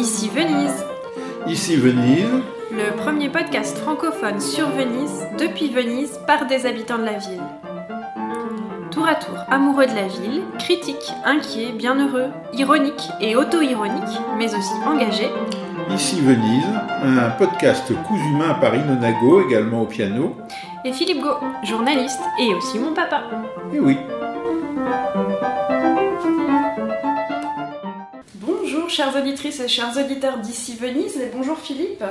Ici Venise, Ici Venise, le premier podcast francophone sur Venise, depuis Venise, par des habitants de la ville. Tour à tour amoureux de la ville, critiques, inquiets, bienheureux, ironiques et auto-ironiques, mais aussi engagés, Ici Venise, un podcast cousu main par Inonago, également au piano. et Philippe Gau, journaliste et aussi mon papa. Et oui, Bonjour chères auditrices et chers auditeurs d'ici Venise, et bonjour Philippe.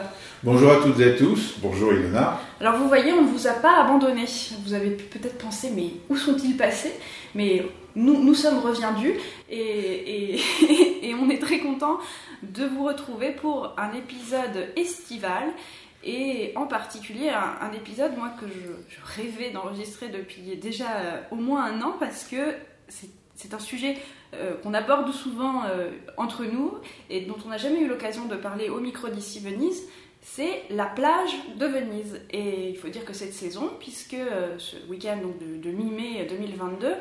bonjour à toutes et à tous, bonjour Ilona. Alors vous voyez, on ne vous a pas abandonné. Vous avez peut-être pensé, mais où sont-ils passés? Mais nous, nous sommes reviendus et, et, et on est très content de vous retrouver pour un épisode estival et en particulier un, un épisode moi que je, je rêvais d'enregistrer depuis déjà euh, au moins un an parce que c'est c'est un sujet euh, qu'on aborde souvent euh, entre nous et dont on n'a jamais eu l'occasion de parler au micro d'ici Venise c'est la plage de Venise. Et il faut dire que cette saison, puisque euh, ce week-end de, mi-mai 2022,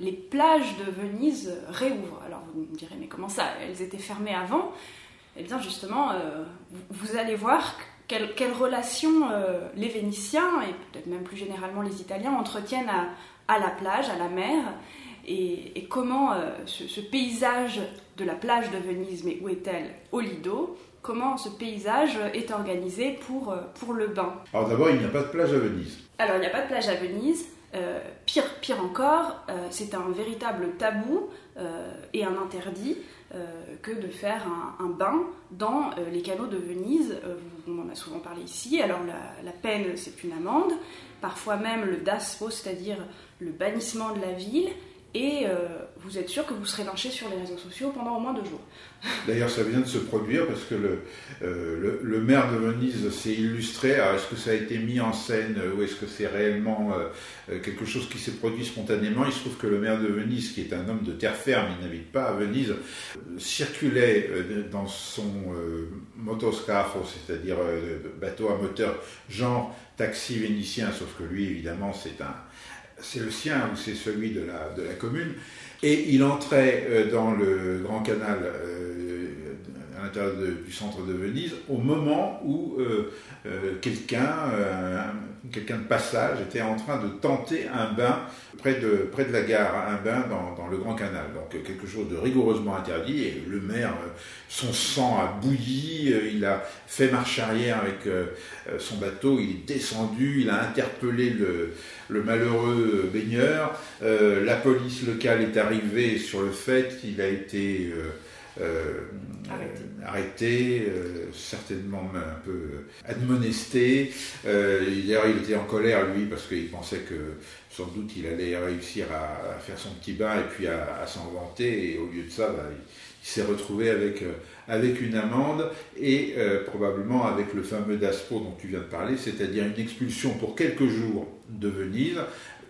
les plages de Venise réouvrent. Alors vous me direz, mais comment ça Elles étaient fermées avant? Eh bien justement, vous, allez voir quelle, quelle relation les Vénitiens, et peut-être même plus généralement les Italiens, entretiennent à la plage, à la mer, et, et comment euh, ce, ce paysage de la plage de Venise, mais où est-elle? Au Lido, comment ce paysage est organisé pour, euh, pour le bain? Alors d'abord, il n'y a pas de plage à Venise. Alors, il n'y a pas de plage à Venise. Euh, pire, pire encore, euh, c'est un véritable tabou et un interdit que de faire un, un bain dans les canaux de Venise. On en a souvent parlé ici. Alors, la, la peine, c'est une amende, parfois même le daspo, c'est-à-dire le bannissement de la ville. Et euh, vous êtes sûr que vous serez lynché sur les réseaux sociaux pendant au moins deux jours. D'ailleurs, ça vient de se produire parce que le, euh, le, le maire de Venise s'est illustré. Alors, est-ce que ça a été mis en scène ou est-ce que c'est réellement euh, quelque chose qui s'est produit spontanément? Il se trouve que le maire de Venise, qui est un homme de terre ferme, il n'habite pas à Venise, circulait dans son motoscafo, c'est-à-dire bateau à moteur genre taxi vénitien, sauf que lui, évidemment, c'est un c'est le sien ou c'est celui de la, commune. Et il entrait euh, dans le grand canal euh, à l'intérieur du centre de Venise au moment où euh, euh, quelqu'un, euh, un- quelqu'un de passage, était en train de tenter un bain près de, près de la gare, un bain dans, le grand canal. Donc quelque chose de rigoureusement interdit. Et le maire, son sang a bouilli, il a fait marche arrière avec son bateau, il est descendu, il a interpellé le, malheureux baigneur. La police locale est arrivée sur le fait qu'il a été Arrêté. euh, arrêté, euh, certainement même un peu admonesté. Euh, D'ailleurs, il était en colère, lui, parce qu'il pensait que sans doute il allait réussir à, à faire son petit bain et puis à, à s'en vanter. Et au lieu de ça, bah, il, il s'est retrouvé avec, euh, avec une amende et euh, probablement avec le fameux DASPO dont tu viens de parler, c'est-à-dire une expulsion pour quelques jours de Venise.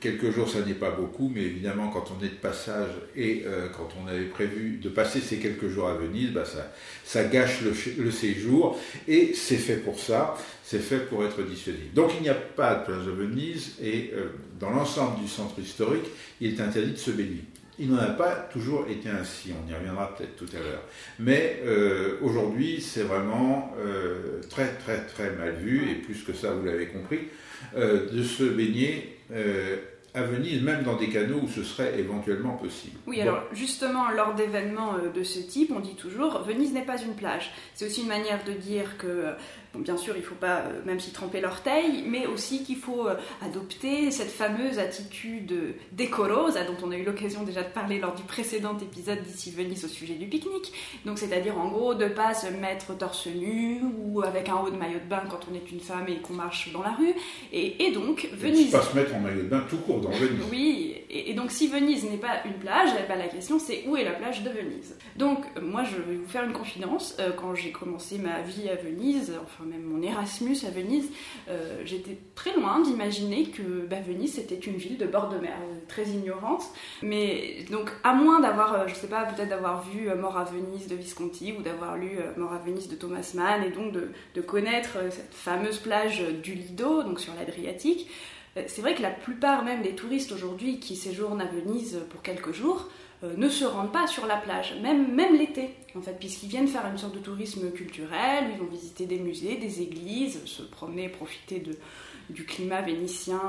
Quelques jours, ça n'est pas beaucoup, mais évidemment, quand on est de passage et euh, quand on avait prévu de passer ces quelques jours à Venise, bah, ça, gâche le, séjour et c'est fait pour ça, c'est fait pour être dissuasif. Donc il n'y a pas de plage à Venise et euh, dans l'ensemble du centre historique, il est interdit de se baigner. Il n'en a pas toujours été ainsi, on y reviendra peut-être tout à l'heure. Mais euh, aujourd'hui, c'est vraiment euh, très très très mal vu, et plus que ça, vous l'avez compris, euh, de se baigner à Venise, même dans des canaux où ce serait éventuellement possible. Oui, Bon. alors justement, lors d'événements de ce type, on dit toujours Venise n'est pas une plage. C'est aussi une manière de dire que, bon, bien sûr, il ne faut pas euh, même s'y tremper l'orteil, mais aussi qu'il faut euh, adopter cette fameuse attitude décorosa dont on a eu l'occasion déjà de parler lors du précédent épisode d'ici Venise au sujet du pique-nique. Donc, c'est-à-dire en gros de pas se mettre torse nu ou avec un haut de maillot de bain quand on est une femme et qu'on marche dans la rue. Et, et donc, Venise. pas se mettre en maillot de bain tout court dans Venise. Oui, et, et donc si Venise n'est pas une plage, eh ben, la question c'est où est la plage de Venise? Donc euh, moi je vais vous faire une confidence, Euh, quand j'ai commencé ma vie à Venise, enfin même mon Erasmus à Venise, euh, j'étais très loin d'imaginer que bah, Venise c'était une ville de bord de mer, euh, très ignorante, mais donc à moins d'avoir, euh, je sais pas, peut-être d'avoir vu Mort à Venise de Visconti ou d'avoir lu Mort à Venise de Thomas Mann et donc de, de connaître cette fameuse plage du Lido, donc sur l'Adriatique, c'est vrai que la plupart même des touristes aujourd'hui qui séjournent à Venise pour quelques jours ne se rendent pas sur la plage, même, même l'été, en fait, puisqu'ils viennent faire une sorte de tourisme culturel, ils vont visiter des musées, des églises, se promener, profiter de, du climat vénitien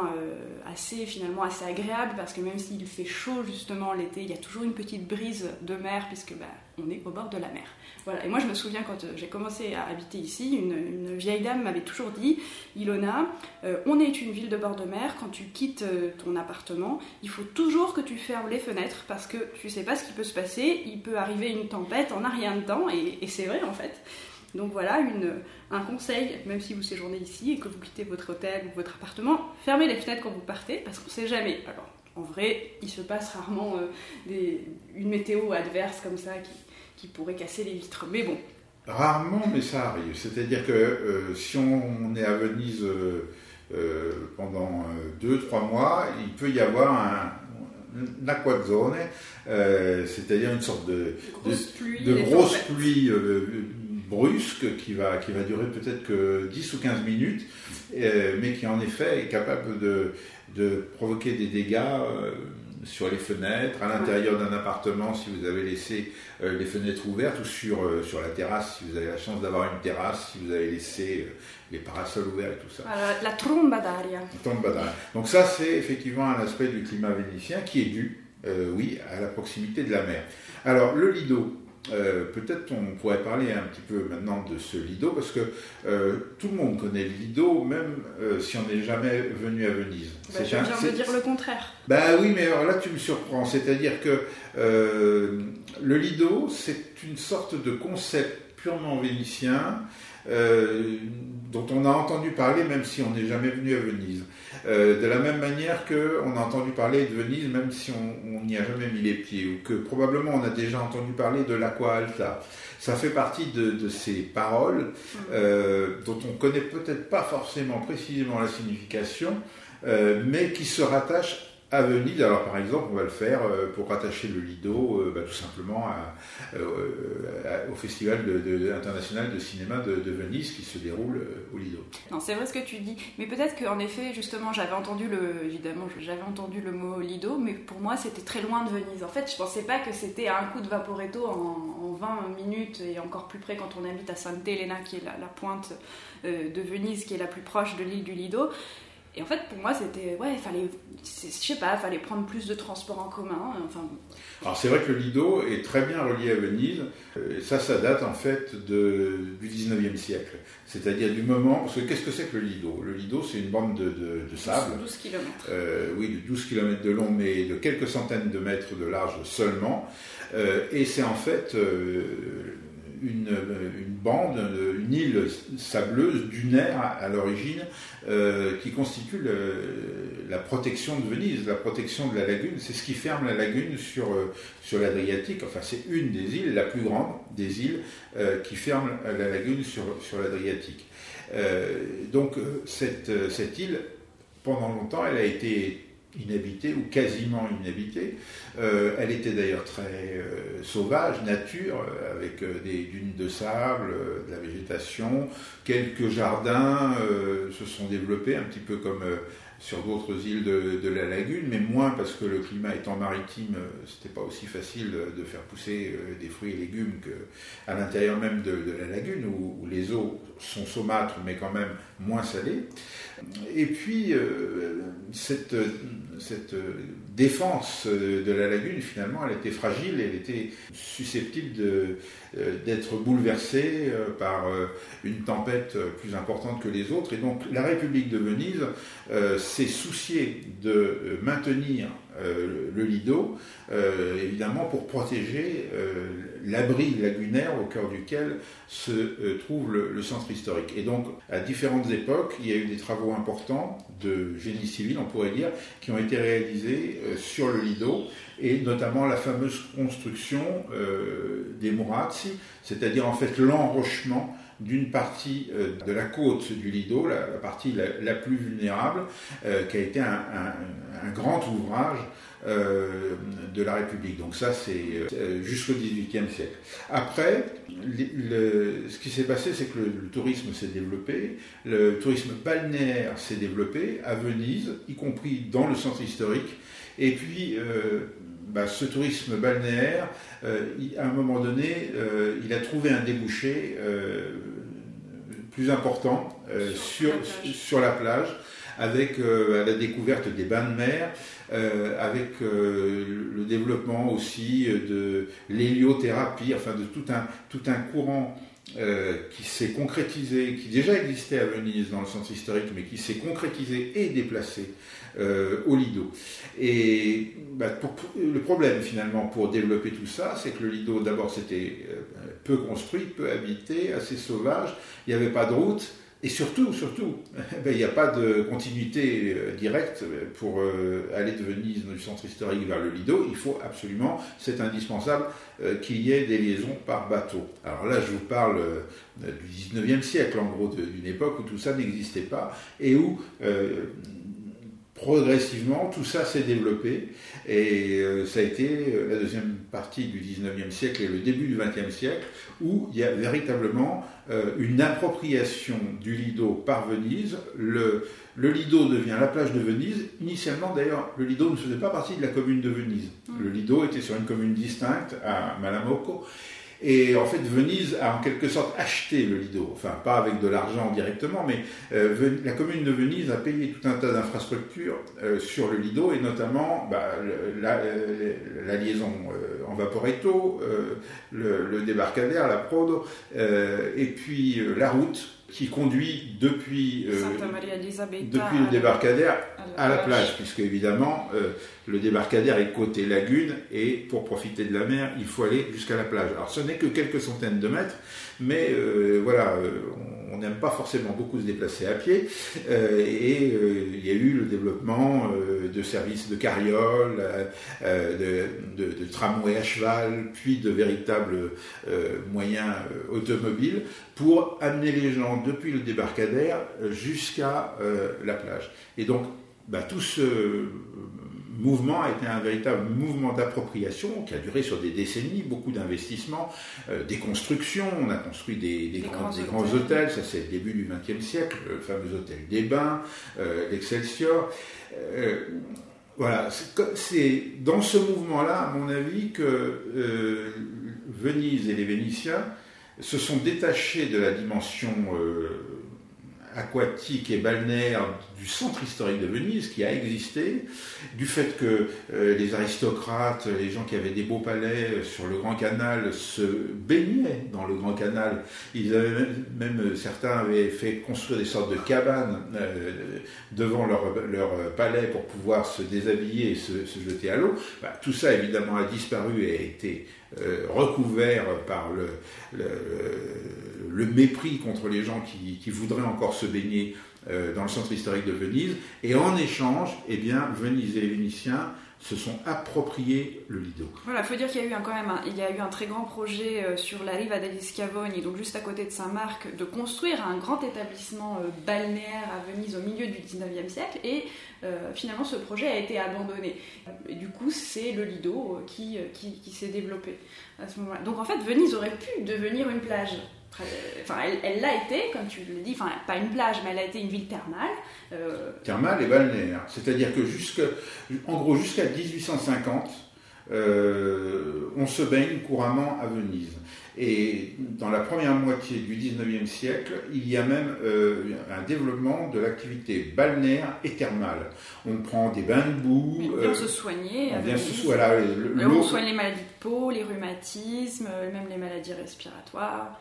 assez finalement assez agréable, parce que même s'il fait chaud justement l'été, il y a toujours une petite brise de mer, puisque bah, on est au bord de la mer. Voilà. Et moi, je me souviens quand j'ai commencé à habiter ici, une, vieille dame m'avait toujours dit Ilona, on est une ville de bord de mer. Quand tu quittes ton appartement, il faut toujours que tu fermes les fenêtres parce que tu sais pas ce qui peut se passer. Il peut arriver une tempête en a rien de temps, et, c'est vrai en fait. Donc voilà une, un conseil, même si vous séjournez ici et que vous quittez votre hôtel ou votre appartement, fermez les fenêtres quand vous partez parce qu'on ne sait jamais. Alors en vrai, il se passe rarement des, une météo adverse comme ça qui, qui pourrait casser les vitres. Mais bon. Rarement, mais ça arrive. C'est-à-dire que euh, si on est à Venise euh, euh, pendant deux, trois mois, il peut y avoir un, aquazzone, c'est-à-dire une sorte de, de grosse pluie, brusque qui va, qui va durer peut-être que 10 ou 15 minutes, mais qui en effet est capable de, de provoquer des dégâts sur les fenêtres, à l'intérieur d'un appartement si vous avez laissé euh, les fenêtres ouvertes ou sur, euh, sur la terrasse si vous avez la chance d'avoir une terrasse, si vous avez laissé euh, les parasols ouverts et tout ça. la tromba d'aria. Donc ça c'est effectivement un aspect du climat vénitien qui est dû, oui, à la proximité de la mer. Alors le lido, euh, peut-être on pourrait parler un petit peu maintenant de ce Lido, parce que euh, tout le monde connaît le Lido, même euh, si on n'est jamais venu à Venise. Bah, je viens de dire le contraire. Bah oui, mais alors là tu me surprends. C'est-à-dire que le Lido, c'est une sorte de concept purement vénitien dont on a entendu parler même si on n'est jamais venu à Venise. Euh, de la même manière qu'on a entendu parler de Venise même si on n'y a jamais mis les pieds, ou que probablement on a déjà entendu parler de l'Aqua Alta. Ça fait partie de, ces paroles mm. euh, dont on connaît peut-être pas forcément précisément la signification, euh, mais qui se rattachent à Venise, alors par exemple, on va le faire euh, pour rattacher le Lido euh, bah, tout simplement euh, au Festival international de cinéma de, Venise qui se déroule au Lido. Non, c'est vrai ce que tu dis, mais peut-être qu'en effet, justement, j'avais entendu le, évidemment, j'avais entendu le mot Lido, mais pour moi, c'était très loin de Venise. En fait, je pensais pas que c'était un coup de vaporetto en, 20 minutes et encore plus près quand on habite à Santa Elena, qui est la pointe de Venise, qui est la plus proche de l'île du Lido. Et en fait, pour moi, c'était, ouais, il fallait, je sais pas, fallait prendre plus de transports en commun. Enfin. Alors c'est vrai que le Lido est très bien relié à Venise. Et ça, ça date en fait de, du 19e siècle. C'est-à-dire du moment, parce que qu'est-ce que c'est que le Lido? Le Lido, c'est une bande de, de, de sable. 12 km. Euh, oui, de 12 km de long, mais de quelques centaines de mètres de large seulement. Euh, et c'est en fait euh, une, une, bande, une île sableuse, dunaire à, l'origine, euh, qui constitue la protection de Venise, la protection de la lagune. C'est ce qui ferme la lagune sur, euh, sur l'Adriatique. Enfin, c'est une des îles, la plus grande des îles, euh, qui ferme la lagune sur, sur l'Adriatique. donc, cette, cette île, pendant longtemps, elle a été inhabitée ou quasiment inhabitée. Euh, elle était d'ailleurs très euh, sauvage, nature, euh, avec des dunes de sable, de la végétation. Quelques jardins se sont développés, un petit peu comme sur d'autres îles de, la lagune, mais moins parce que le climat étant maritime, c'était pas aussi facile de faire pousser des fruits et légumes qu'à l'intérieur même de, la lagune, où, les eaux sont saumâtres, mais quand même moins salées. Et puis, cette, cette défense de la lagune, finalement, elle était fragile, elle était susceptible euh, d'être bouleversée euh, par euh, une tempête plus importante que les autres. Et donc la République de Venise s'est souciée de maintenir le Lido, évidemment pour protéger l'abri lagunaire au cœur duquel se trouve le, centre historique. Et donc, à différentes époques, il y a eu des travaux importants de génie civil, on pourrait dire, qui ont été réalisés sur le Lido, et notamment la fameuse construction euh, des C'est-à-dire en fait l'enrochement d'une partie euh, de la côte du Lido, la, partie la, plus vulnérable, euh, qui a été un, grand ouvrage de la République. Donc ça, c'est jusqu'au XVIIIe siècle. Après, ce qui s'est passé, c'est que le, le tourisme s'est développé, le tourisme balnéaire s'est développé à Venise, y compris dans le centre historique, et puis bah, ce tourisme balnéaire, à un moment donné, il a trouvé un débouché plus important sur, sur, la plage, avec la découverte des bains de mer, avec le développement aussi de l'héliothérapie, enfin de tout un, tout un courant euh, qui s'est concrétisé, qui déjà existait à Venise dans le centre historique, mais qui s'est concrétisé et déplacé euh, au Lido. Et bah, le problème finalement pour développer tout ça, c'est que le Lido d'abord c'était euh, peu construit, peu habité, assez sauvage, il n'y avait pas de route. Et surtout, surtout, ben, il n'y a pas de continuité euh, directe pour euh, aller de Venise, du centre historique, vers le Lido. Il faut absolument, c'est indispensable, euh, qu'il y ait des liaisons par bateau. Alors là, je vous parle du 19e siècle, en gros, d'une époque où tout ça n'existait pas et où progressivement, tout ça s'est développé et euh, ça a été euh, la deuxième partie du 19e siècle et le début du 20e siècle où il y a véritablement euh, une appropriation du Lido par Venise. Le, le, Lido devient la plage de Venise. Initialement, d'ailleurs, le Lido ne faisait pas partie de la commune de Venise. Mmh. Le Lido était sur une commune distincte à Malamocco et en fait, Venise a en quelque sorte acheté le Lido, enfin pas avec de l'argent directement, mais euh, la commune de Venise a payé tout un tas d'infrastructures euh, sur le Lido, et notamment bah, la, la, liaison euh, en vaporetto, le, le, débarcadère, la prodo, et puis la route qui conduit depuis, euh, depuis le débarcadère à la, plage, puisque évidemment euh, le débarcadère est côté lagune et pour profiter de la mer, il faut aller jusqu'à la plage. Alors ce n'est que quelques centaines de mètres, mais euh, voilà, on n'aime pas forcément beaucoup se déplacer à pied, et il y a eu le développement de services de carrioles, de, tramways à cheval, puis de véritables moyens automobiles pour amener les gens depuis le débarcadère jusqu'à euh, la plage. Et donc, bah, tout ce mouvement a été un véritable mouvement d'appropriation qui a duré sur des décennies, beaucoup d'investissements, euh, des constructions. On a construit des, grands, hôtels. ça c'est le début du XXe siècle, le fameux hôtel des Bains, euh, l'Excelsior. voilà, c'est dans ce mouvement-là, à mon avis, que Venise et les Vénitiens se sont détachés de la dimension euh, aquatique et balnéaire du centre historique de Venise qui a existé, du fait que euh, les aristocrates, les gens qui avaient des beaux palais sur le Grand Canal se baignaient dans le Grand Canal. Ils avaient même, certains avaient fait construire des sortes de cabanes euh, devant leur, palais pour pouvoir se déshabiller et se, jeter à l'eau. Bah, tout ça évidemment a disparu et a été euh, recouvert par le, mépris contre les gens qui voudraient encore se baigner euh, dans le centre historique de Venise. Et en échange, eh bien, Venise et Vénitiens se sont appropriés le Lido. Voilà, il faut dire qu'il y a eu un, quand même un, il y a eu un très grand projet euh, sur la rive degli Scavogni, donc juste à côté de Saint-Marc, de construire un grand établissement euh, balnéaire à Venise au milieu du 19e siècle, et finalement ce projet a été abandonné. Du coup, c'est le Lido qui, qui, qui s'est développé à ce moment-là. Donc en fait, Venise aurait pu devenir une plage Enfin, elle l'a été, comme tu le dis, enfin, pas une plage, mais elle a été une ville thermale. Euh, thermale et balnéaire. C'est-à-dire que, jusque, en gros, jusqu'à 1850, euh, on se baigne couramment à Venise. Et dans la première moitié du 19e siècle, il y a même euh, un développement de l'activité balnéaire et thermale. On prend des bains de boue. On vient se soigner. On vient se voilà, on soigne les maladies de peau, les rhumatismes, même les maladies respiratoires.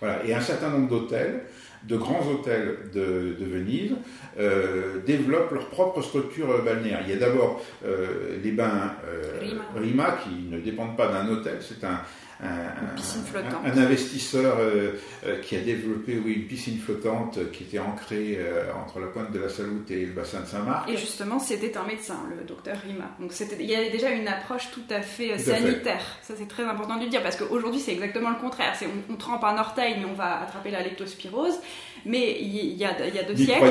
Voilà. Et un certain nombre d'hôtels, de grands hôtels de, Venise, euh, développent leur propre structure balnéaire. Il y a d'abord euh, les bains euh, Rima. qui ne dépendent pas d'un hôtel, c'est un, un, investisseur euh, euh, qui a développé oui, une piscine flottante qui était ancrée euh, entre la pointe de la Saloute et le bassin de Saint-Marc. Et justement, c'était un médecin, le docteur Rima. Donc il y avait déjà une approche tout à fait sanitaire. Ça, c'est très important de le dire parce qu'aujourd'hui, c'est exactement le contraire. On, on, trempe un orteil, mais on va attraper la leptospirose. Mais il y, a, il y a deux siècles,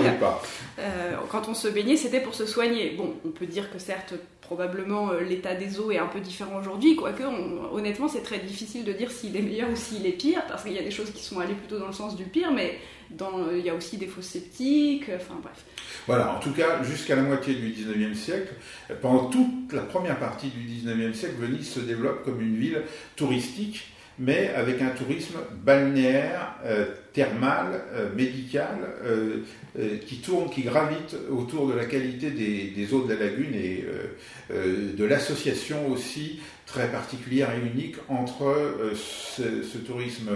quand on se baignait, c'était pour se soigner. Bon, on peut dire que certes, probablement l'état des eaux est un peu différent aujourd'hui, quoique honnêtement, c'est très difficile difficile de dire s'il est meilleur ou s'il est pire, parce qu'il y a des choses qui sont allées plutôt dans le sens du pire, mais dans, il y a aussi des faux sceptiques, enfin bref. Voilà, en tout cas, jusqu'à la moitié du 19e siècle, pendant toute la première partie du 19e siècle, Venise se développe comme une ville touristique mais avec un tourisme balnéaire, euh, thermal, euh, médical, euh, qui tourne, qui gravite autour de la qualité des, eaux de la lagune et de l'association aussi très particulière et unique entre ce, tourisme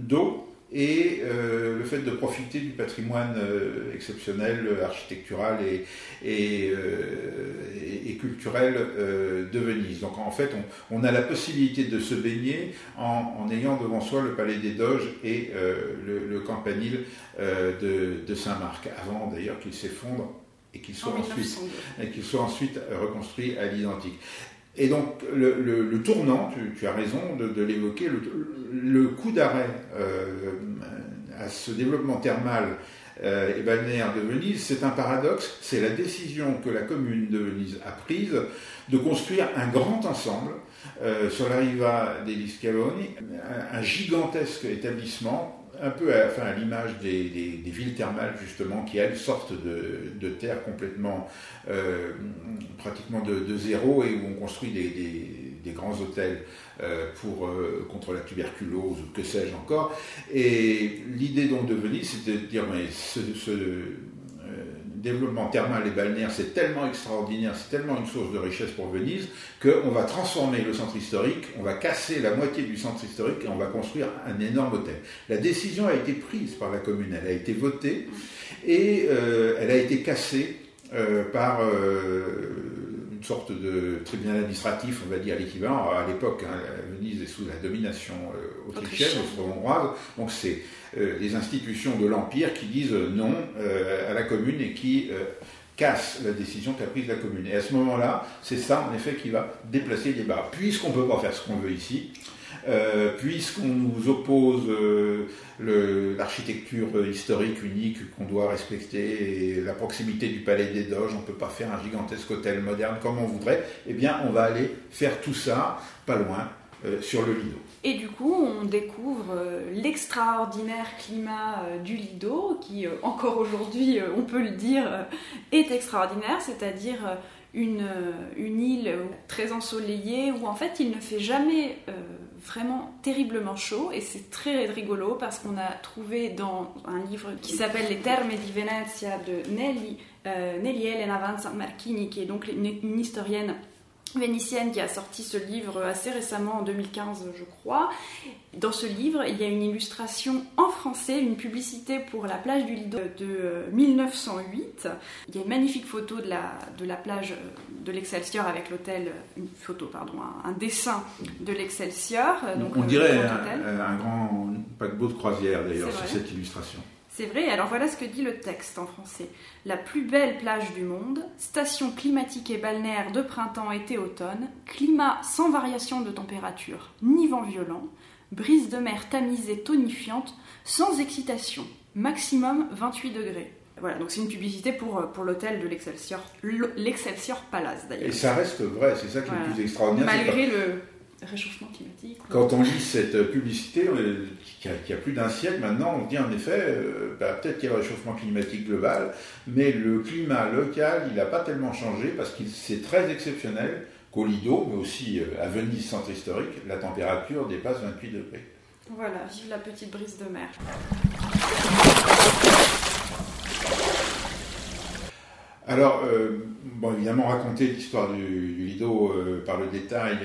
d'eau et euh, le fait de profiter du patrimoine euh, exceptionnel, architectural et, et, euh, et, culturel de Venise. Donc en fait, on, a la possibilité de se baigner en, en, ayant devant soi le palais des Doges et le, le, campanile de, de Saint-Marc, avant d'ailleurs qu'il s'effondre et qu'il soit, ensuite, et qu'il soit ensuite reconstruit à l'identique. Et donc le, tournant, tu, as raison de, l'évoquer, le, coup d'arrêt euh, à ce développement thermal euh, et balnéaire de Venise, c'est un paradoxe, c'est la décision que la commune de Venise a prise de construire un grand ensemble euh, sur la riva degli Scaloni, un gigantesque établissement un peu à, enfin, à l'image des, villes thermales justement qui elles sortent de, terre complètement euh, pratiquement de, zéro et où on construit des, grands hôtels euh, pour, euh, contre la tuberculose ou que sais-je encore. Et l'idée donc de Venise, c'était de dire mais ce, développement thermal et balnéaire, c'est tellement extraordinaire, c'est tellement une source de richesse pour Venise, qu'on va transformer le centre historique, on va casser la moitié du centre historique et on va construire un énorme hôtel. La décision a été prise par la commune, elle a été votée et euh, elle a été cassée euh, par euh, une sorte de tribunal administratif, on va dire l'équivalent. À l'époque, hein, Venise est sous la domination autrichienne, austro-hongroise, donc c'est euh, les institutions de l'Empire qui disent non euh, à la commune et qui euh, cassent la décision qu'a prise la commune. Et à ce moment-là, c'est ça en effet qui va déplacer les débats. Puisqu'on ne peut pas faire ce qu'on veut ici, puisqu'on nous oppose l'architecture historique unique qu'on doit respecter la proximité du palais des Doges, on ne peut pas faire un gigantesque hôtel moderne comme on voudrait, eh bien on va aller faire tout ça pas loin sur le Lido. Et du coup, on découvre euh, l'extraordinaire climat euh, du Lido, qui euh, encore aujourd'hui, on peut le dire, est extraordinaire, c'est-à-dire une, une, île très ensoleillée où en fait il ne fait jamais vraiment terriblement chaud. Et c'est très rigolo parce qu'on a trouvé dans un livre qui s'appelle Les Termes di Venezia de Nelly, Nelly Elena Van Marchini, qui est donc une historienne vénitienne qui a sorti ce livre assez récemment, en 2015 je crois. Dans ce livre, il y a une illustration en français, une publicité pour la plage du Lido de 1908. Il y a une magnifique photo de la, de la plage de l'Excelsior avec l'hôtel, une photo, pardon, un, dessin de l'Excelsior. On dirait un, un, grand paquebot de croisière d'ailleurs sur cette illustration. C'est vrai, alors voilà ce que dit le texte en français. La plus belle plage du monde, station climatique et balnéaire de printemps, été, automne, climat sans variation de température, ni vent violent, brise de mer tamisée tonifiante, sans excitation, maximum 28 degrés. Voilà, donc c'est une publicité pour, pour l'hôtel de l'Excelsior, l'Excelsior Palace d'ailleurs. Et ça reste vrai, c'est ça qui est le plus extraordinaire. Malgré le, réchauffement climatique. Quand on lit cette publicité, qui a, plus d'un siècle maintenant, on dit en effet, euh, bah, peut-être qu'il y a le réchauffement climatique global, mais le climat local, il n'a pas tellement changé parce que c'est très exceptionnel qu'au Lido, mais aussi euh, à Venise, centre historique, la température dépasse 28 degrés. Voilà, vive la petite brise de mer. Alors, euh, bon, évidemment, raconter l'histoire du, Lido par le détail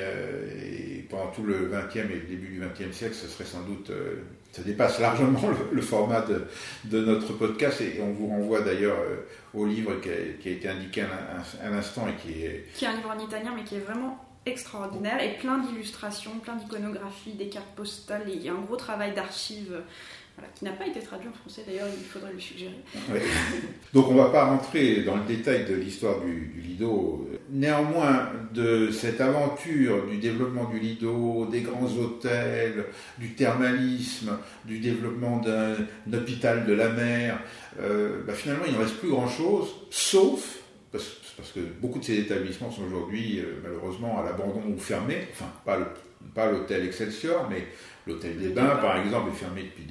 pendant tout le XXe et le début du XXe siècle, ce serait sans doute, euh, ça dépasse largement le, format de, notre podcast. Et on vous renvoie d'ailleurs euh, au livre qui a, été indiqué à, l'instant et qui est... Qui est un livre en italien mais qui est vraiment extraordinaire et plein d'illustrations, plein d'iconographies, des cartes postales, il y a un gros travail d'archives qui n'a pas été traduit en français d'ailleurs, il faudrait le suggérer. Donc on ne va pas rentrer dans le détail de l'histoire du, Lido. Néanmoins, de cette aventure du développement du Lido, des grands hôtels, du thermalisme, du développement d'un hôpital de la mer, euh, bah, finalement il ne reste plus grand-chose, sauf parce, que beaucoup de ces établissements sont aujourd'hui malheureusement à l'abandon ou fermés, enfin pas l'hôtel Excelsior, mais l'hôtel des Bains par exemple est fermé depuis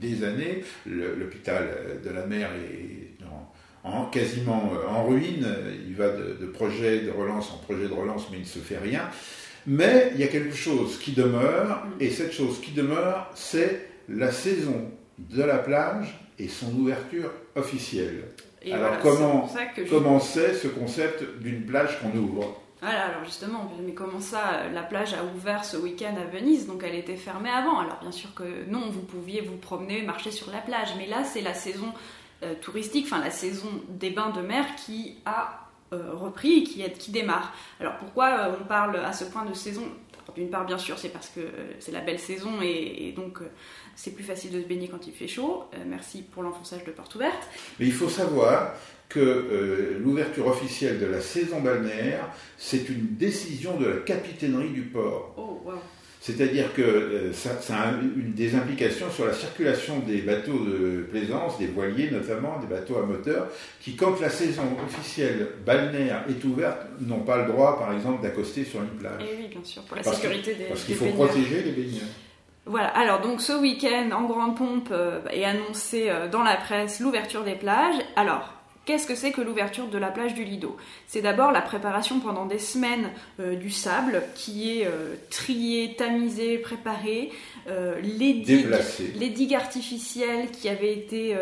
des, années, l'hôpital de la mer est en, quasiment en ruine, il va de, de projet de relance en projet de relance mais il ne se fait rien. Mais il y a quelque chose qui demeure, et cette chose qui demeure, c'est la saison de la plage et son ouverture officielle. alors comment comment c'est ce concept d'une plage qu'on ouvre? Voilà, alors justement, mais comment ça, la plage a ouvert ce week-end à Venise, donc elle était fermée avant. Alors bien sûr que non, vous pouviez vous promener, marcher sur la plage, mais là c'est la saison euh, touristique, enfin la saison des bains de mer qui a euh, repris et qui, démarre. Alors pourquoi euh, on parle à ce point de saison? D'une part, bien sûr, c'est parce que c'est la belle saison et, donc c'est plus facile de se baigner quand il fait chaud. merci pour l'enfonçage de porte ouverte. Mais il faut savoir que l'ouverture officielle de la saison balnéaire, c'est une décision de la capitainerie du port. Oh, wow. C'est-à-dire que euh, ça, a une, des implications sur la circulation des bateaux de plaisance, des voiliers notamment, des bateaux à moteur, qui, quand la saison officielle balnéaire est ouverte, n'ont pas le droit, par exemple, d'accoster sur une plage. Et eh oui, bien sûr, pour la sécurité des Parce qu'il faut protéger les baigneurs. Voilà, alors donc ce week-end, en grande pompe, euh, est annoncé euh, dans la presse l'ouverture des plages. Alors, Qu'est-ce que c'est que l'ouverture de la plage du Lido? C'est d'abord la préparation pendant des semaines euh, du sable qui est euh, trié, tamisé, préparé, euh, les, digues, artificielles qui avaient été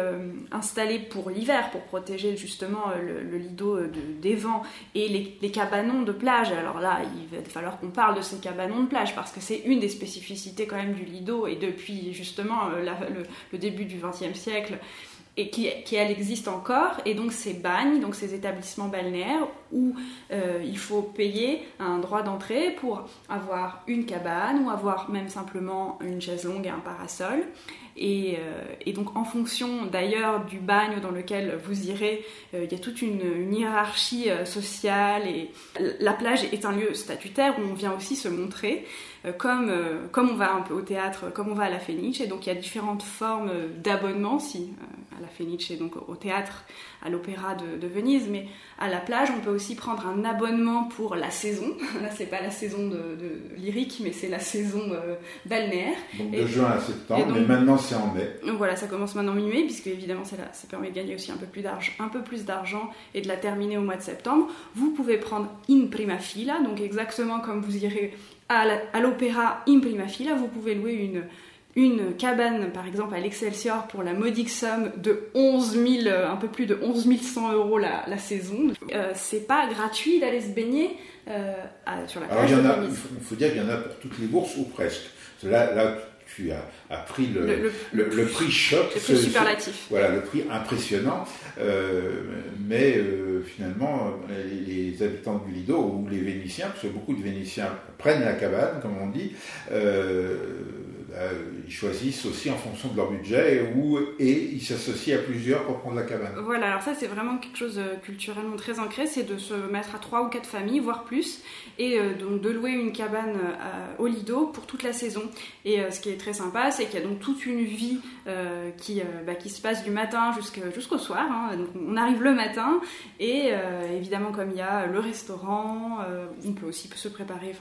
installées pour l'hiver pour protéger justement le, Lido des vents et les, cabanons de plage. Alors là, il va falloir qu'on parle de ces cabanons de plage parce que c'est une des spécificités quand même du Lido et depuis justement le, début du XXe siècle et qui, elle existe encore, et donc ces bagnes, donc ces établissements balnéaires où euh, il faut payer un droit d'entrée pour avoir une cabane ou avoir même simplement une chaise longue et un parasol. Et, euh, donc en fonction d'ailleurs du bagne dans lequel vous irez, euh, il y a toute une, hiérarchie sociale et la plage est un lieu statutaire où on vient aussi se montrer. Comme, comme on va un peu au théâtre, comme on va à la Fenice, et donc il y a différentes formes d'abonnement, si à la Fenice, donc au théâtre, à l'opéra de, Venise, mais à la plage, on peut aussi prendre un abonnement pour la saison. Là, c'est pas la saison de, lyrique, mais c'est la saison euh, balnéaire. Donc de juin à septembre, mais maintenant c'est en mai. Donc voilà, ça commence maintenant mi-mai, puisque évidemment ça permet de gagner aussi un peu plus d'argent, un peu plus d'argent et de la terminer au mois de septembre. Vous pouvez prendre in prima fila, donc exactement comme vous irez à l'opéra in prima fila, vous pouvez louer une une cabane, par exemple, à l'Excelsior pour la modique somme de 11 000, euh, un peu plus de 11 100 euros la, saison. Euh, c'est pas gratuit d'aller se baigner euh, sur la plage. Alors, il, y en a, il, faut, dire qu'il y en a pour toutes les bourses ou presque. Là, là tu as, pris le, le, prix choc. Le prix superlatif. voilà, le prix impressionnant. mais finalement, les, habitants du Lido ou les Vénitiens, parce que beaucoup de Vénitiens prennent la cabane, comme on dit, euh, ils choisissent aussi en fonction de leur budget et ils s'associent à plusieurs pour prendre la cabane. Voilà, alors ça c'est vraiment quelque chose euh, culturellement très ancré, c'est de se mettre à trois ou quatre familles, voire plus, et euh, donc de louer une cabane au Lido pour toute la saison. Et ce qui est très sympa, c'est qu'il y a donc toute une vie qui, bah, qui se passe du matin jusqu'au soir. Hein. Donc on arrive le matin et évidemment comme il y a le restaurant, on peut aussi se préparer,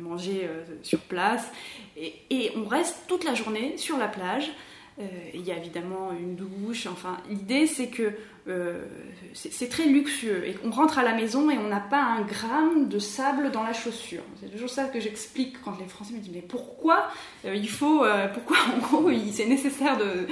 manger sur place, et on reste toute la journée sur la plage. Euh, il y a évidemment une douche. Enfin, l'idée c'est que euh, c'est très luxueux et on rentre à la maison et on n'a pas un gramme de sable dans la chaussure. C'est toujours ça que j'explique quand les Français me disent mais pourquoi euh, il faut, pourquoi en gros c'est nécessaire de,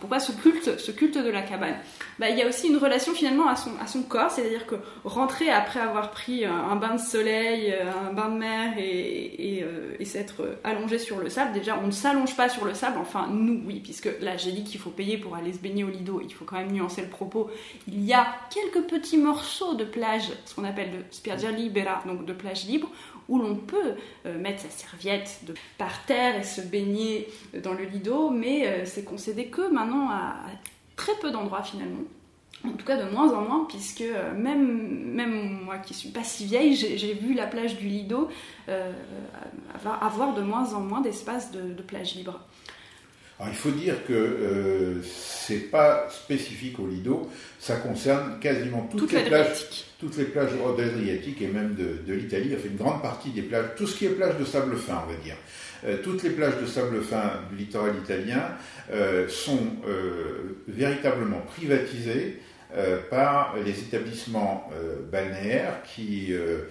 pourquoi ce culte, de la cabane? Bah, il y a aussi une relation finalement à son, à son corps, c'est-à-dire que rentrer après avoir pris un, bain de soleil, un bain de mer et, et s'être allongé sur le sable, déjà on ne s'allonge pas sur le sable, enfin nous oui, puisque là j'ai dit qu'il faut payer pour aller se baigner au Lido, il faut quand même nuancer le propos. Il y a quelques petits morceaux de plage, ce qu'on appelle de spiaggia libera, donc de plage libre, où l'on peut euh, mettre sa serviette par terre et se baigner dans le Lido, mais euh, c'est concédé que maintenant à, très peu d'endroits finalement. En tout cas, de moins en moins, puisque euh, même, moi qui suis pas si vieille, j'ai vu la plage du Lido avoir, de moins en moins d'espace de, de plage libre. Alors, il faut dire que euh, c'est pas spécifique au Lido, ça concerne quasiment toutes les plages, toutes les plages d'Adriatique et même de, l'Italie. fait une grande partie des plages, tout ce qui est plage de sable fin, on va dire. Euh, toutes les plages de sable fin du littoral italien euh, sont véritablement privatisées euh, par les établissements euh, balnéaires qui euh,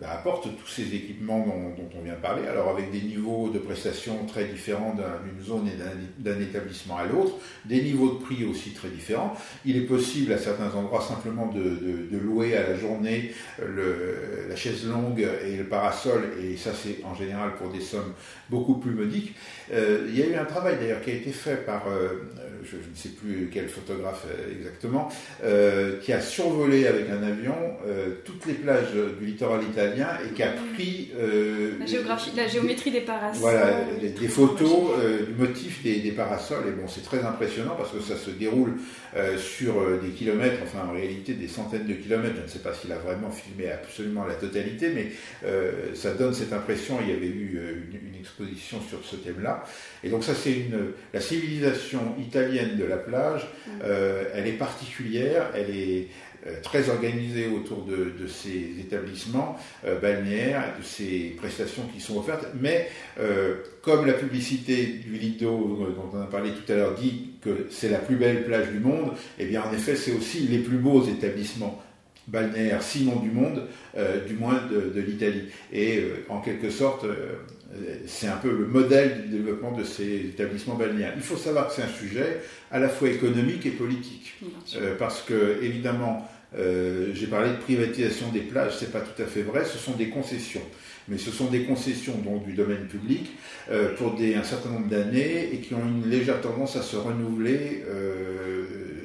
bah, apportent tous ces équipements dont, on vient de parler, alors avec des niveaux de prestations très différents d'une zone et d'un établissement à l'autre, des niveaux de prix aussi très différents. Il est possible à certains endroits simplement de, louer à la journée la chaise longue et le parasol, et ça c'est en général pour des sommes beaucoup plus modiques. il y a eu un travail d'ailleurs qui a été fait par, je, ne sais plus quel photographe exactement, euh, qui a survolé avec un avion euh, toutes les plages du littoral italien et qui a pris euh, la, géographie, la géométrie des parasols. Voilà, des, photos du motif des, des, parasols. Et bon, c'est très impressionnant parce que ça se déroule sur des kilomètres, enfin en réalité des centaines de kilomètres. Je ne sais pas s'il a vraiment filmé absolument la totalité, mais ça donne cette impression. Il y avait eu une, une exposition sur ce thème-là. Et donc ça, c'est une la civilisation italienne de la plage. Mm. elle est particulière elle est euh, très organisée autour de, ces établissements euh, balnéaires, de ces prestations qui sont offertes, mais euh, comme la publicité du Lido dont on a parlé tout à l'heure dit que c'est la plus belle plage du monde, et eh bien en effet c'est aussi les plus beaux établissements balnéaires, sinon du monde, du moins de, l'Italie. Et en quelque sorte, c'est un peu le modèle du développement de ces établissements balnéaires. Il faut savoir que c'est un sujet à la fois économique et politique. Euh, parce que, évidemment, euh, j'ai parlé de privatisation des plages, c'est pas tout à fait vrai, ce sont des concessions. Mais ce sont des concessions donc, du domaine public euh, pour des, un certain nombre d'années et qui ont une légère tendance à se renouveler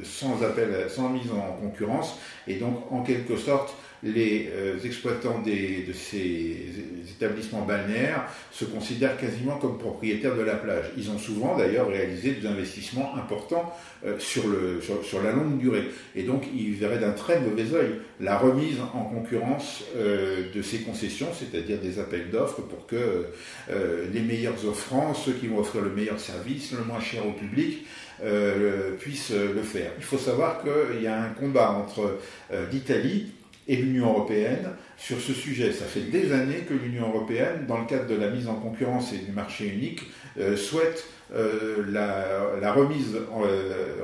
sans appel, sans mise en concurrence. Et donc, en quelque sorte, les euh, exploitants de ces établissements balnéaires se considèrent quasiment comme propriétaires de la plage. Ils ont souvent d'ailleurs réalisé des investissements importants euh, sur, la longue durée. Et donc ils verraient d'un très mauvais œil la remise en concurrence euh, de ces concessions, c'est-à-dire des appels d'offres pour que les meilleurs offrants, ceux qui vont offrir le meilleur service, le moins cher au public, puissent le faire. Il faut savoir qu'il y a un combat entre l'Italie et l'Union européenne sur ce sujet. Ça fait des années que l'Union européenne, dans le cadre de la mise en concurrence et du marché unique, euh, souhaite euh, la, remise euh,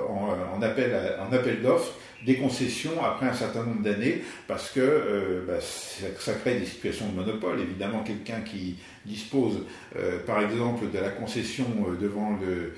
en appel d'offres des concessions après un certain nombre d'années, parce que bah, ça, crée des situations de monopole. Évidemment, quelqu'un qui dispose, par exemple, de la concession devant le,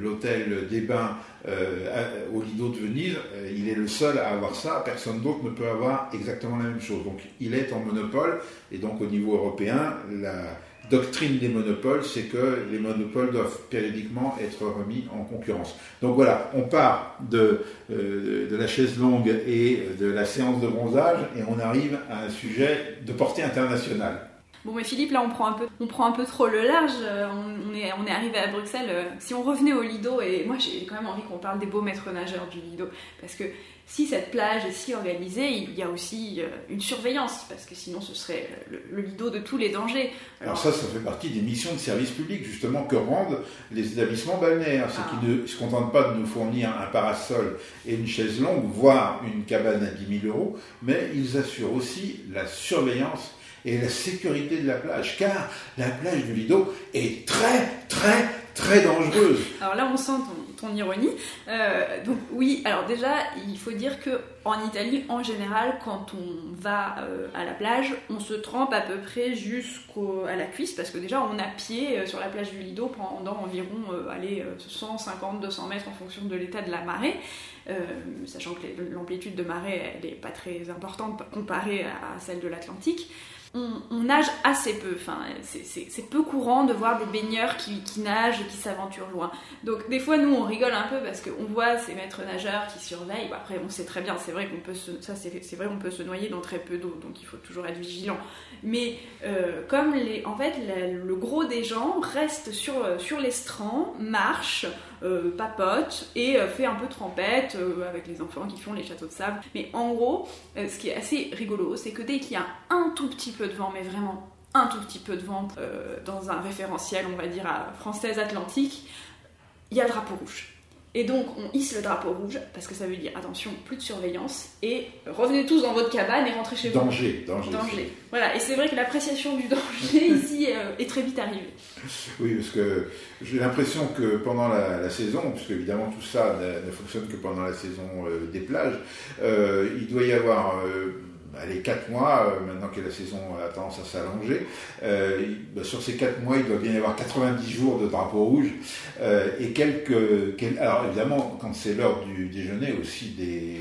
l'hôtel des bains euh, au Lido de Venise, euh, il est le seul à avoir ça, personne d'autre ne peut avoir exactement la même chose. Donc il est en monopole, et donc au niveau européen, la doctrine des monopoles, c'est que les monopoles doivent périodiquement être remis en concurrence. Donc voilà, on part de, euh, de la chaise longue et de la séance de bronzage, et on arrive à un sujet de portée internationale. Bon, mais Philippe, là, on prend un peu, on prend un peu trop le large. Euh, on, est, on est arrivé à Bruxelles. Euh, si on revenait au Lido, et moi, j'ai quand même envie qu'on parle des beaux maîtres nageurs du Lido, parce que si cette plage est si organisée, il y a aussi euh, une surveillance, parce que sinon, ce serait le, Lido de tous les dangers. Alors, ça, ça fait partie des missions de service public, justement, que rendent les établissements balnéaires. C'est ah. qu'ils ne se contentent pas de nous fournir un parasol et une chaise longue, voire une cabane à 10 000 euros, mais ils assurent aussi la surveillance et la sécurité de la plage, car la plage du Lido est très, très, très dangereuse. Alors là, on sent ton, ironie. Euh, donc oui, alors déjà, il faut dire que en Italie, en général, quand on va euh, à la plage, on se trempe à peu près jusqu'à la cuisse, parce que déjà, on a pied euh, sur la plage du Lido pendant environ allez, 150-200 mètres en fonction de l'état de la marée. sachant que l'amplitude de marée, elle n'est pas très importante comparée à celle de l'Atlantique on, nage assez peu. Enfin, c'est peu courant de voir des baigneurs qui, nagent, qui s'aventurent loin. Donc des fois, nous, on rigole un peu parce qu'on voit ces maîtres nageurs qui surveillent. après, on sait très bien, c'est vrai qu'on peut se, peut se noyer dans très peu d'eau, donc il faut toujours être vigilant. Mais euh, comme les, en fait, le gros des gens reste sur sur l'estran, marche. Euh, papote et euh, fait un peu trempette euh, avec les enfants qui font les châteaux de sable. Mais en gros, ce qui est assez rigolo, c'est que dès qu'il y a un tout petit peu de vent, mais vraiment un tout petit peu de vent dans un référentiel, on va dire, à française atlantique, il y a le drapeau rouge. Et donc on hisse le drapeau rouge parce que ça veut dire attention, plus de surveillance et revenez tous dans votre cabane et rentrez chez vous. Danger, danger. Danger. Voilà, et c'est vrai que l'appréciation du danger ici euh, est très vite arrivée. Oui, parce que j'ai l'impression que pendant la, saison, puisque évidemment tout ça ne, fonctionne que pendant la saison euh, des plages, euh, il doit y avoir les 4 mois, euh, maintenant que la saison a tendance à s'allonger, euh, bah, sur ces 4 mois, il doit bien y avoir 90 jours de drapeau rouge euh, et quelques, Alors évidemment, quand c'est l'heure du déjeuner aussi des,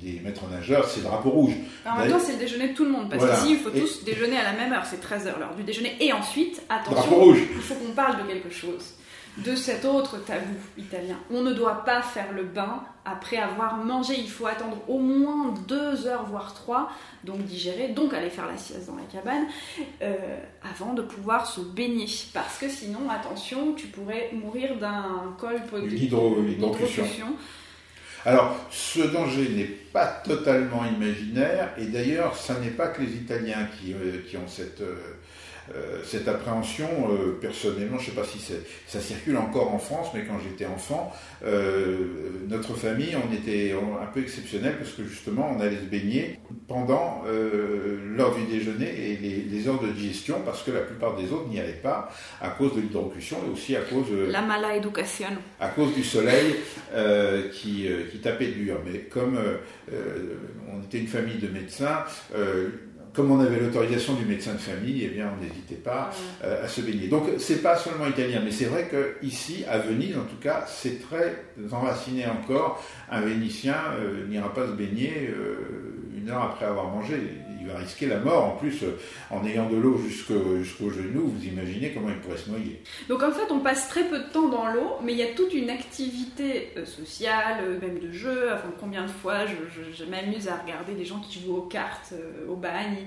des maîtres nageurs, c'est drapeau rouge. en même temps, c'est le déjeuner de tout le monde, parce qu'ici, il faut tous déjeuner à la même heure, c'est 13h l'heure du déjeuner. Et ensuite, attention, il faut qu'on parle de quelque chose de cet autre tabou italien. On ne doit pas faire le bain après avoir mangé. Il faut attendre au moins deux heures, voire trois, donc digérer, donc aller faire la sieste dans la cabane, euh, avant de pouvoir se baigner. Parce que sinon, attention, tu pourrais mourir d'un col d'hydrocution. Alors, ce danger n'est pas totalement imaginaire, et d'ailleurs, ça n'est pas que les Italiens qui, euh, qui ont cette... Euh, euh, cette appréhension, euh, personnellement, je ne sais pas si ça circule encore en France, mais quand j'étais enfant, euh, notre famille, on était un peu exceptionnel parce que justement, on allait se baigner pendant l'heure du déjeuner et les, heures de digestion parce que la plupart des autres n'y allaient pas à cause de l'hydrocution et aussi à cause la mala éducation, à cause du soleil qui, qui, tapait dur. Mais comme on était une famille de médecins, comme on avait l'autorisation du médecin de famille, eh bien, on n'hésitait pas euh, à se baigner. Donc, c'est pas seulement italien, mais c'est vrai que ici, à Venise, en tout cas, c'est très enraciné encore. Un Vénitien euh, n'ira pas se baigner euh, une heure après avoir mangé risquer la mort. En plus, euh, en ayant de l'eau jusqu'au genou, vous imaginez comment il pourrait se noyer. Donc en fait, on passe très peu de temps dans l'eau, mais il y a toute une activité euh, sociale, euh, même de jeu. Enfin, combien de fois je, m'amuse à regarder des gens qui jouent aux cartes, au bagne.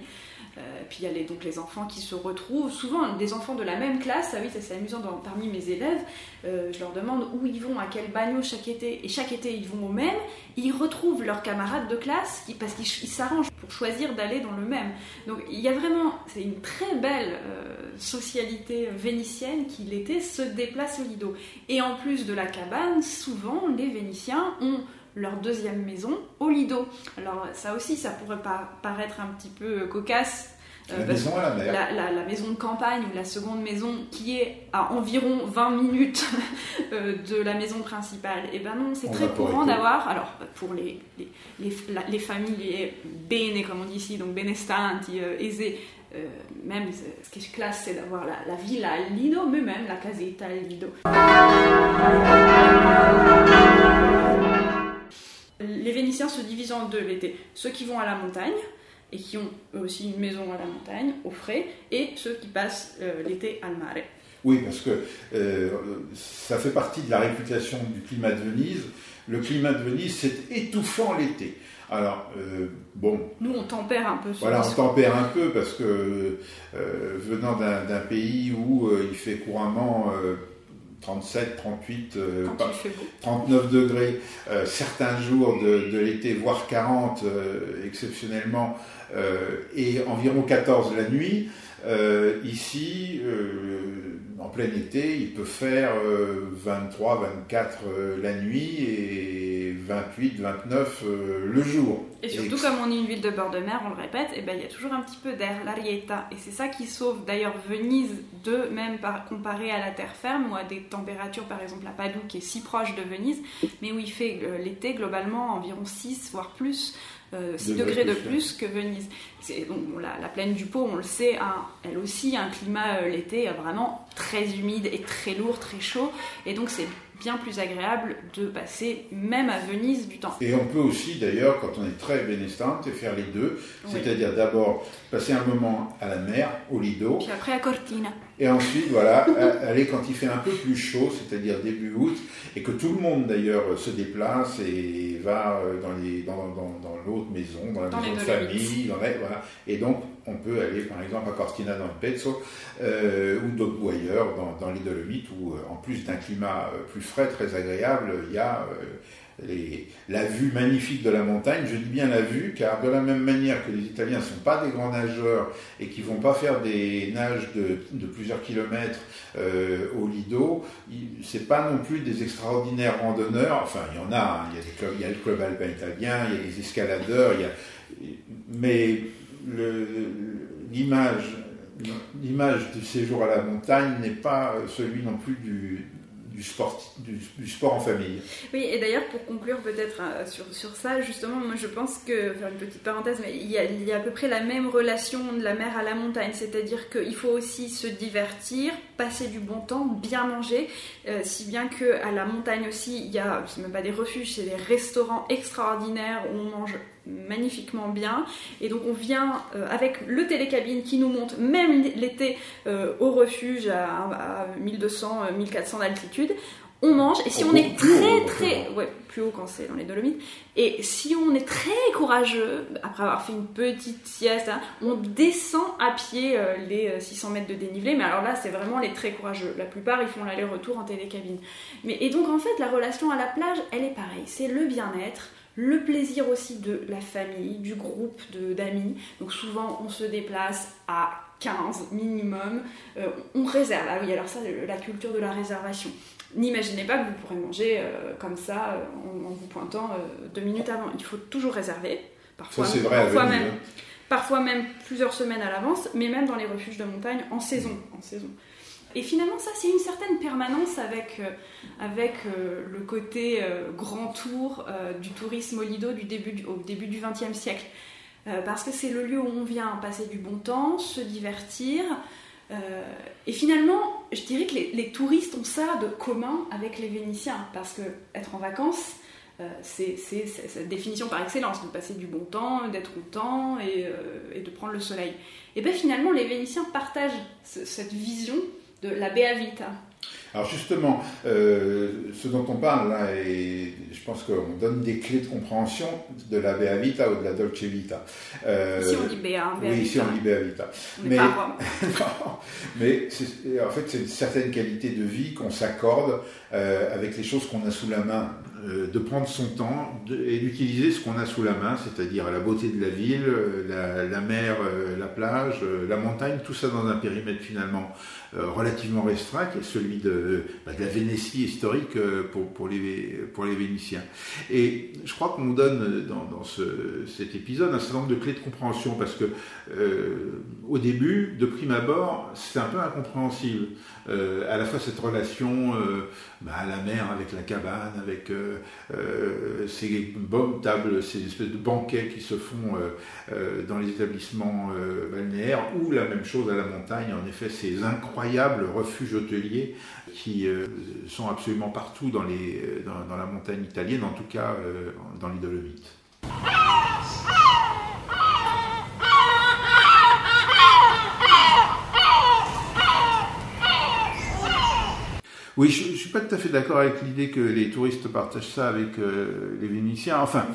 Euh, puis il y a les, donc les enfants qui se retrouvent, souvent des enfants de la même classe, ah oui, ça c'est amusant parmi mes élèves, euh, je leur demande où ils vont, à quel bagnot chaque été, et chaque été ils vont au même, ils retrouvent leurs camarades de classe qui, parce qu'ils s'arrangent pour choisir d'aller dans le même. Donc il y a vraiment, c'est une très belle euh, socialité vénitienne qui l'été se déplace au Lido. Et en plus de la cabane, souvent les Vénitiens ont leur deuxième maison au Lido. Alors ça aussi, ça pourrait pas paraître un petit peu cocasse. Euh, la, maison à la, mer. La, maison de campagne ou la seconde maison qui est à environ 20 minutes euh, de la maison principale, et eh ben non, c'est très courant d'avoir, alors pour les, les, les, familles bene comme on dit ici, donc benestanti, euh, aisées, même ce qui est classe c'est d'avoir la, la villa al Lido, mais même la casetta al Lido. Les Vénitiens se divisent en deux l'été. Ceux qui vont à la montagne et qui ont aussi une maison à la montagne, au frais, et ceux qui passent euh, l'été al mare. Oui, parce que euh, ça fait partie de la réputation du climat de Venise. Le climat de Venise, c'est étouffant l'été. Alors, euh, bon. Nous, on tempère un peu. Voilà, on tempère un peu parce que venant d'un pays où il fait couramment 37, 38, 39 degrés, euh, certains jours de, l'été, voire 40 euh, exceptionnellement, euh, et environ 14 la nuit. ici, en plein été, il peut faire 23, 24 la nuit et 28, 29 le jour. Et surtout, comme on est une ville de bord de mer, on le répète, et eh ben, il y a toujours un petit peu d'air, l'arietta. Et c'est ça qui sauve d'ailleurs Venise de, même par, comparé à la terre ferme ou à des températures, par exemple à Padoue, qui est si proche de Venise, mais où il fait euh, l'été globalement environ 6, voire plus. 6 euh, degrés de plus que Venise. Donc, la, la, plaine du Pô, on le sait, a elle aussi un climat euh, l'été vraiment très humide et très lourd, très chaud. Et donc c'est bien plus agréable de passer même à Venise du temps. Et on peut aussi d'ailleurs, quand on est très bénestante, faire les deux, c'est-à-dire d'abord passer un moment à la mer, au Lido. Puis après à Cortina. Et ensuite, voilà, aller quand il fait un peu plus chaud, c'est-à-dire début août, et que tout le monde d'ailleurs se déplace et va euh, dans, les, dans, dans, dans l'autre maison, dans la maison de famille, dans voilà. Et donc, on peut aller par exemple à Cortina dans le Pezzo, euh, ou d'autres ailleurs dans, dans les Dolomites, où euh, en plus d'un climat plus frais, très agréable, il y a la vue magnifique de la montagne. Je dis bien la vue, car de la même manière que les Italiens ne sont pas des grands nageurs et qui vont pas faire des nages de, plusieurs kilomètres euh, au Lido, c'est pas non plus des extraordinaires randonneurs. Enfin, il y en a. Hein. Il, y le club alpin italien, il y a les escaladeurs, il y a, mais l'image l'image du séjour à la montagne n'est pas celui non plus du, du sport, du, sport en famille. Oui, et d'ailleurs, pour conclure peut-être euh, sur, sur, ça, justement, moi je pense que, faire une petite parenthèse, mais y, a, il y a à peu près la même relation de la mer à la montagne, c'est-à-dire qu'il faut aussi se divertir, passer du bon temps, bien manger, euh, si bien que à la montagne aussi, il y a, c'est même pas des refuges, c'est des restaurants extraordinaires où on mange magnifiquement bien. Et donc on vient euh, avec le télécabine qui nous monte même l'été euh, au refuge à, 1200, 1400 euh, d'altitude. On mange et si on est très très ouais plus haut quand c'est dans les Dolomites et si on est très courageux après avoir fait une petite sieste hein, on descend à pied les 600 mètres de dénivelé mais alors là c'est vraiment les très courageux la plupart ils font l'aller-retour en télécabine mais et donc en fait la relation à la plage elle est pareille c'est le bien-être le plaisir aussi de la famille, du groupe d'amis. Donc souvent on se déplace à 15 minimum. Euh, on réserve. Ah oui, alors ça, la culture de la réservation. N'imaginez pas que vous pourrez manger euh, comme ça euh, en, vous pointant deux minutes avant. Il faut toujours réserver. Parfois, ça, vrai parfois même, parfois même plusieurs semaines à l'avance, mais même dans les refuges de montagne en saison. En saison. Et finalement, ça, c'est une certaine permanence avec, euh, avec euh, le côté euh, grand tour du tourisme au Lido du début au début du XXe siècle. parce que c'est le lieu où on vient passer du bon temps, se divertir. Et finalement, je dirais que les, touristes ont ça de commun avec les Vénitiens. Parce que être en vacances, c'est cette définition par excellence, de passer du bon temps, d'être content et, et, de prendre le soleil. Et bien finalement, les Vénitiens partagent cette vision de la Beavita. Alors justement, euh, ce dont on parle là, et je pense qu'on donne des clés de compréhension de la Beavita ou de la Dolce Vita. Euh, si on dit Bea, Oui, si on dit Beavita. Mais, mais en fait, c'est une certaine qualité de vie qu'on s'accorde euh, avec les choses qu'on a sous la main. Euh, de prendre son temps et d'utiliser ce qu'on a sous la main, c'est-à-dire la beauté de la ville, la, mer, euh, la plage, euh, la montagne, tout ça dans un périmètre finalement relativement restreint, qui est celui de, bah, de la Vénétie historique pour, pour, les, pour les Vénitiens. Et je crois qu'on donne dans, dans ce, cet épisode un certain nombre de clés de compréhension, parce que au début, de prime abord, c'est un peu incompréhensible. à la fois cette relation bah, à la mer avec la cabane, avec euh, euh, ces bonnes tables, ces espèces de banquets qui se font euh, dans les établissements balnéaires, ou la même chose à la montagne, en effet, ces incroyables refuges hôteliers qui sont absolument partout dans, les, dans, la montagne italienne, en tout cas dans les Dolomites. Oui, je ne suis pas tout à fait d'accord avec l'idée que les touristes partagent ça avec euh, les Vénitiens. Enfin,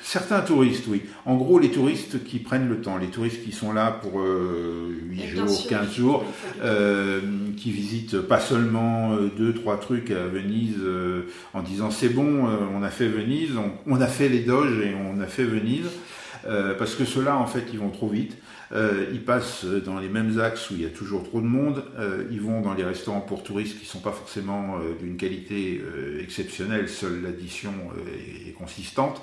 certains touristes, oui. En gros, les touristes qui prennent le temps, les touristes qui sont là pour euh, 8 jours, 15 jours, euh, qui visitent pas seulement euh, deux, trois trucs à Venise euh, en disant c'est bon, on a fait Venise, on, on, a fait les Doges et on a fait Venise, parce que ceux-là, en fait, ils vont trop vite. Euh, ils passent dans les mêmes axes où il y a toujours trop de monde. Euh, ils vont dans les restaurants pour touristes qui ne sont pas forcément euh, d'une qualité exceptionnelle. Seule l'addition est, consistante.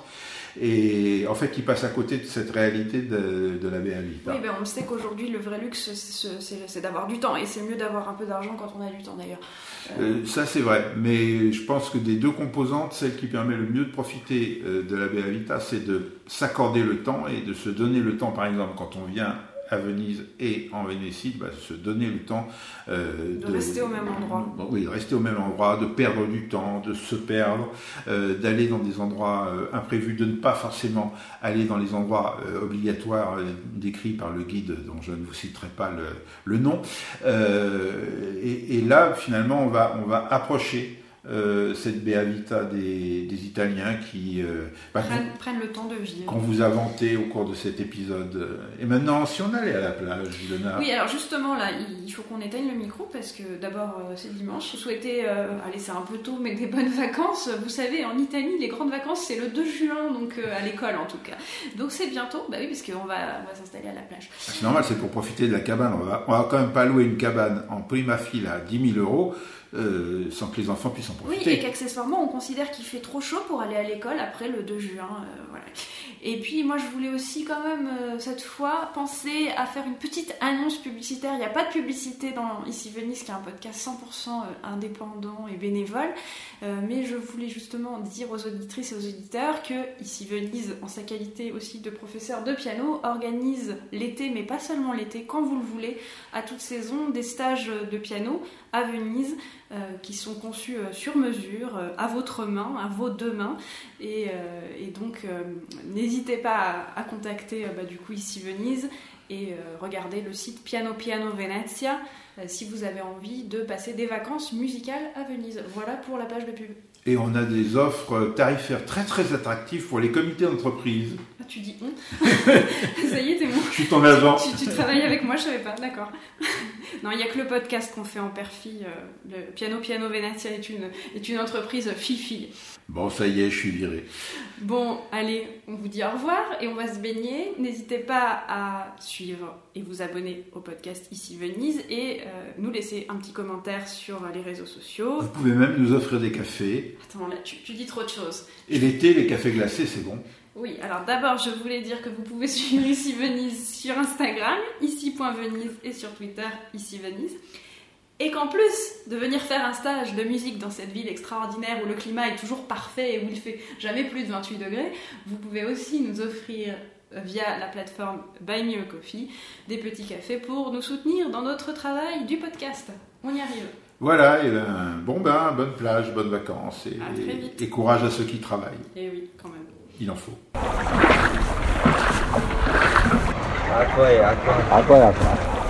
Et en fait, ils passent à côté de cette réalité de, la BA Oui, ben on sait qu'aujourd'hui, le vrai luxe, c'est d'avoir du temps. Et c'est mieux d'avoir un peu d'argent quand on a du temps, d'ailleurs. ça, c'est vrai. Mais je pense que des deux composantes, celle qui permet le mieux de profiter de la Vita, c'est de s'accorder le temps et de se donner le temps, par exemple, quand on vient à Venise et en Vénétie, bah, se donner le temps euh, de, rester au même endroit. oui, de rester au même endroit, de perdre du temps, de se perdre, euh, d'aller dans des endroits euh, imprévus, de ne pas forcément aller dans les endroits obligatoires décrits par le guide dont je ne vous citerai pas le, nom. Et, et, là, finalement, on va, on va approcher euh, cette Beavita des, des Italiens qui euh, bah, prennent, le temps de vivre. Qu'on vous a vanté au cours de cet épisode. Et maintenant, si on allait à la plage, Ilona Oui, alors justement, là, il faut qu'on éteigne le micro parce que d'abord, euh, c'est dimanche. Vous souhaitez, allez, c'est un peu tôt, mais des bonnes vacances. Vous savez, en Italie, les grandes vacances, c'est le 2 juin, donc à l'école en tout cas. Donc c'est bientôt, bah oui, parce qu'on va, va s'installer à la plage. Ah, c'est normal, c'est pour profiter de la cabane. On va, on va quand même pas louer une cabane en prima file à 10 000 euros. Euh, sans que les enfants puissent en profiter. Oui, et qu'accessoirement, on considère qu'il fait trop chaud pour aller à l'école après le 2 juin. Euh, voilà. Et puis, moi, je voulais aussi, quand même, euh, cette fois, penser à faire une petite annonce publicitaire. Il n'y a pas de publicité dans Ici Venise, qui est un podcast 100% indépendant et bénévole. mais je voulais justement dire aux auditrices et aux auditeurs que Ici Venise, en sa qualité aussi de professeur de piano, organise l'été, mais pas seulement l'été, quand vous le voulez, à toute saison, des stages de piano à Venise. Euh, qui sont conçus euh, sur mesure, euh, à votre main, à vos deux mains. Et, donc, n'hésitez pas à, contacter bah, du coup ici Venise et regardez le site Piano Piano Venezia si vous avez envie de passer des vacances musicales à Venise. Voilà pour la page de pub. Et on a des offres tarifaires très très attractives pour les comités d'entreprise. Ah, tu dis on Ça y est, t'es bon. Je suis ton agent. Tu, tu, travailles avec moi, je savais pas, d'accord. Non, il n'y a que le podcast qu'on fait en père-fille. le Piano Piano Venezia est une, est une entreprise fille-fille. Bon, ça y est, je suis viré. Bon, allez, on vous dit au revoir et on va se baigner. N'hésitez pas à suivre et vous abonner au podcast Ici Venise et euh, nous laisser un petit commentaire sur les réseaux sociaux. Vous pouvez même nous offrir des cafés. Attends, là, tu, dis trop de choses. Et l'été, les cafés glacés, c'est bon. Oui, alors d'abord, je voulais dire que vous pouvez suivre Ici Venise sur Instagram, ici.venise et sur Twitter, Ici Venise et qu'en plus de venir faire un stage de musique dans cette ville extraordinaire où le climat est toujours parfait et où il fait jamais plus de 28 degrés, vous pouvez aussi nous offrir euh, via la plateforme Buy Me a Coffee des petits cafés pour nous soutenir dans notre travail du podcast. On y arrive. Voilà, et ben, bon bain, bonne plage, bonnes vacances et, et courage à ceux qui travaillent. Et oui, quand même. Il en faut. À quoi, à quoi, à quoi, à quoi?